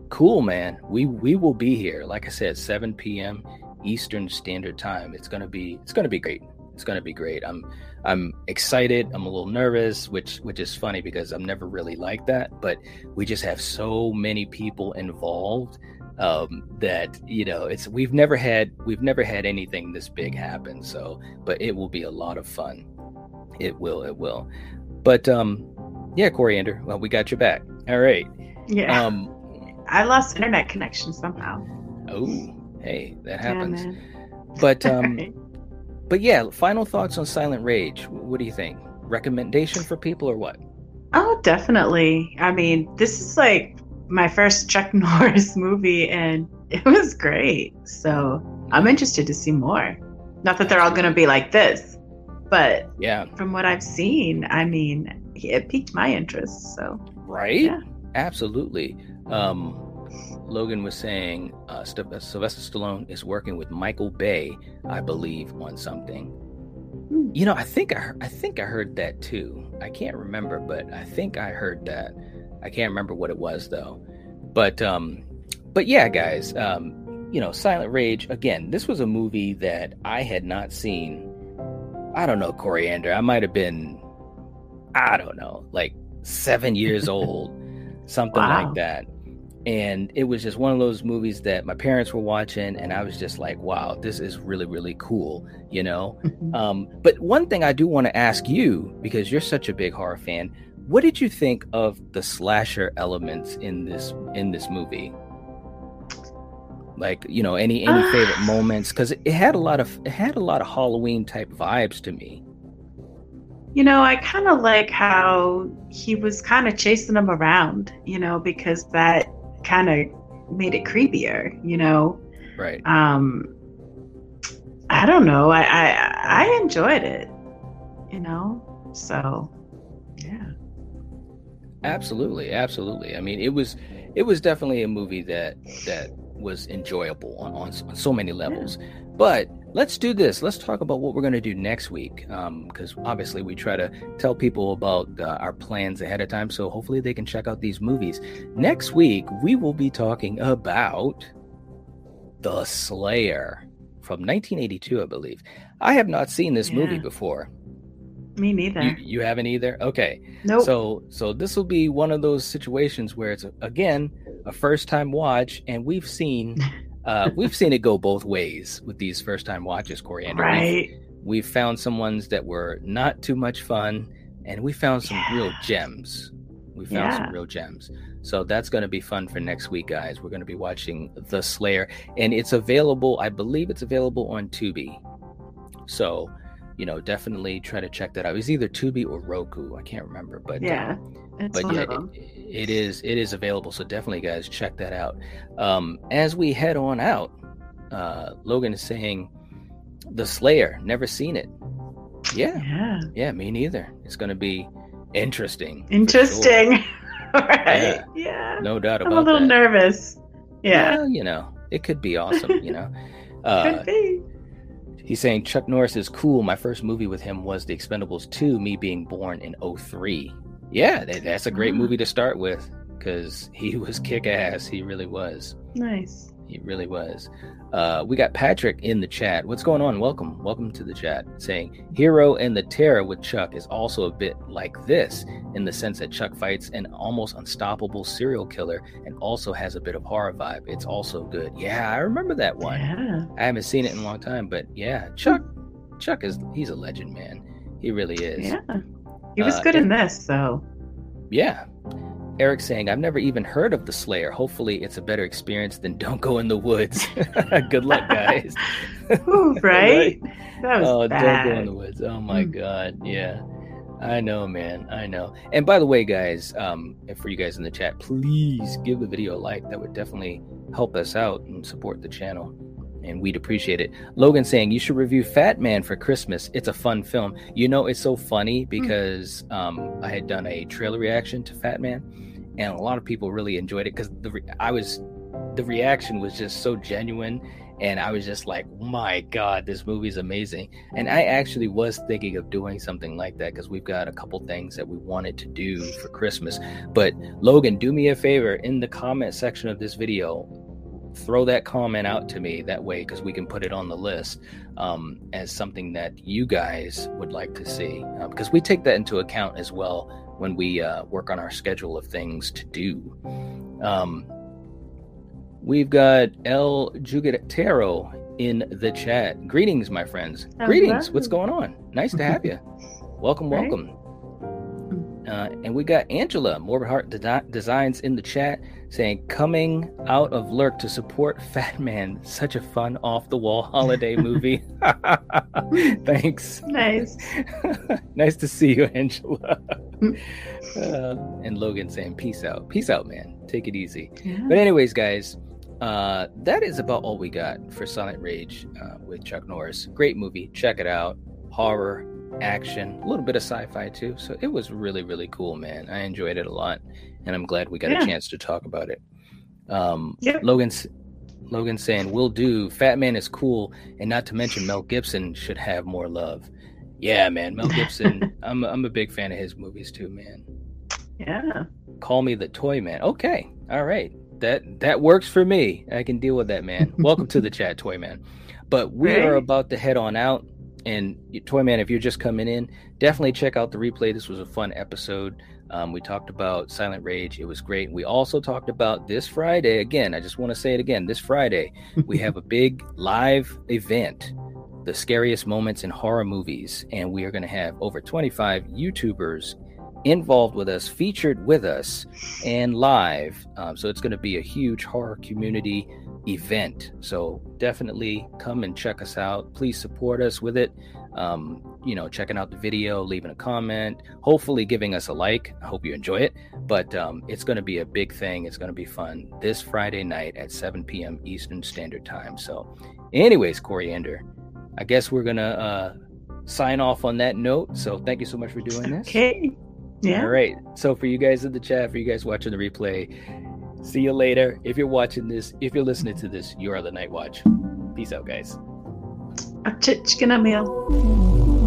Cool, man. We we will be here. Like I said, 7 p.m. Eastern Standard Time. It's gonna be it's gonna be great. It's gonna be great. I'm I'm excited. I'm a little nervous, which which is funny because I'm never really like that. But we just have so many people involved um, that you know it's we've never had we've never had anything this big happen. So, but it will be a lot of fun. It will. It will. But um, yeah, Coriander. Well, we got your back. All right. Yeah. Um, I lost internet connection somehow. Oh, hey, that happens. Yeah, but um. but yeah, final thoughts on Silent Rage. What do you think? Recommendation for people or what? Oh, definitely. I mean, this is like my first Chuck Norris movie, and it was great. So I'm interested to see more. Not that they're all going to be like this, but yeah, from what I've seen, I mean, it piqued my interest. So right, yeah. absolutely. Um, Logan was saying uh, Sylvester Stallone is working with Michael Bay, I believe, on something. Hmm. You know, I think I I think I heard that too. I can't remember, but I think I heard that. I can't remember what it was though. But um, but yeah, guys, um, you know, Silent Rage. Again, this was a movie that I had not seen. I don't know, Coriander. I might have been, I don't know, like seven years old, something wow. like that. And it was just one of those movies that my parents were watching and i was just like wow this is really really cool you know? Um, but one thing i do want to ask you because you're such a big horror fan what did you think of the slasher elements in this in this movie? Like you know any any favorite moments? Because it had a lot of it had a lot of halloween type vibes to me you know, I kind of like how he was kind of chasing them around, you know, because that kind of made it creepier, you know. Right. Um, I don't know. I, I I enjoyed it, you know. So, yeah. Absolutely, absolutely. I mean, it was it was definitely a movie that that was enjoyable on on, on so many levels. Yeah. But let's do this. Let's talk about what we're going to do next week. Because um, obviously, we try to tell people about uh, our plans ahead of time. So hopefully, they can check out these movies. Next week, we will be talking about The Slayer from 1982, I believe. I have not seen this yeah. movie before. Me neither. You, you, haven't either. Okay. Nope. So so this will be one of those situations where it's again a first time watch, and we've seen uh, we've seen it go both ways with these first time watches, Coriander. Right. We've, we've, found some ones that were not too much fun, and we found some yeah. real gems. We found yeah. some real gems. So that's going to be fun for next week, guys. We're going to be watching The Slayer, and it's available. I believe it's available on Tubi. So, you know, definitely try to check that out. It's either Tubi or Roku. I can't remember, but yeah. Um, but yeah, it, it is it is available. So definitely, guys, check that out. Um, as we head on out, uh, Logan is saying, "The Slayer, never seen it." Yeah, yeah, yeah, me neither. It's going to be interesting. Interesting, sure. right? Yeah. yeah. no doubt about it. I'm a little that. nervous. Yeah, well, you know, it could be awesome. You know, uh, could be. He's saying Chuck Norris is cool. My first movie with him was The Expendables 2, me being born in 03. Yeah, that, that's a great movie to start with because he was kick ass. He really was. Nice. He really was. Uh, we got Patrick in the chat. What's going on? Welcome. Welcome to the chat. Saying Hero and the Terror with Chuck is also a bit like this in the sense that Chuck fights an almost unstoppable serial killer and also has a bit of horror vibe. It's also good. Yeah, I remember that one. Yeah. I haven't seen it in a long time, but yeah, Chuck Chuck is he's a legend, man. He really is. Yeah. He was uh, good in this, so. Yeah. Eric saying, I've never even heard of the Slayer. Hopefully, it's a better experience than Don't Go in the Woods. good luck, guys. Ooh, right? That was oh, bad. Don't Go in the Woods. Oh, my mm. God. Yeah. I know, man. I know. And by the way, guys, um, and for you guys in the chat, please give the video a like. That would definitely help us out and support the channel. and we'd appreciate it. Logan saying you should review Fat Man for Christmas. It's a fun film. You know, it's so funny hmm. because um, I had done a trailer reaction to Fat Man, and a lot of people really enjoyed it because the re- I was the reaction was just so genuine and I was just like, my God, this movie is amazing. And I actually was thinking of doing something like that because we've got a couple things that we wanted to do for Christmas. But Logan, do me a favor in the comment section of this video, throw that comment out to me that way because we can put it on the list um, as something that you guys would like to see because uh, we take that into account as well when we uh, work on our schedule of things to do. Um, We've got El Jugatero in the chat. Greetings, my friends. Hello. Greetings. What's going on? Nice to have you. welcome, welcome. Uh, and we got Angela Morbid Heart De- Designs in the chat saying, "Coming out of Lurk to support Fat Man. Such a fun off the wall holiday movie." Thanks. Nice. nice to see you, Angela. uh, and Logan saying, "Peace out. Peace out, man. Take it easy." Yeah. But anyways, guys, uh, that is about all we got for Silent Rage uh, with Chuck Norris. Great movie. Check it out. Horror, action, a little bit of sci-fi too. So it was really, really cool, man. I enjoyed it a lot, and I'm glad we got yeah. a chance to talk about it. Um, yep. Logan's Logan saying, "Will do." Fat Man is cool, and not to mention Mel Gibson should have more love. Yeah, man, Mel Gibson. I'm I'm a big fan of his movies too, man. Yeah. Call me the Toy Man. Okay, all right that that works for me. I can deal with that, man. Welcome to the chat, Toy Man. But we are about to head on out. And Toy Man, if you're just coming in, definitely check out the replay. This was a fun episode. Um, we talked about Silent Rage. It was great. We also talked about this Friday. Again, I just want to say it again. This Friday, we have a big live event, the scariest moments in horror movies. And we are going to have over 25 YouTubers involved with us, featured with us, and live. Um, so it's going to be a huge horror community event. So definitely come and check us out. Please support us with it. Um, you know, checking out the video, leaving a comment, hopefully giving us a like. I hope you enjoy it. But um, it's going to be a big thing. It's going to be fun this Friday night at 7 p.m. Eastern Standard Time. So, anyways, Coriander, I guess we're going to uh, sign off on that note. So, thank you so much for doing this. Okay. Yeah. All right. So for you guys in the chat, for you guys watching the replay, see you later. If you're watching this, if you're listening to this, you are the Night Watch. Peace out, guys. A chicken a meal.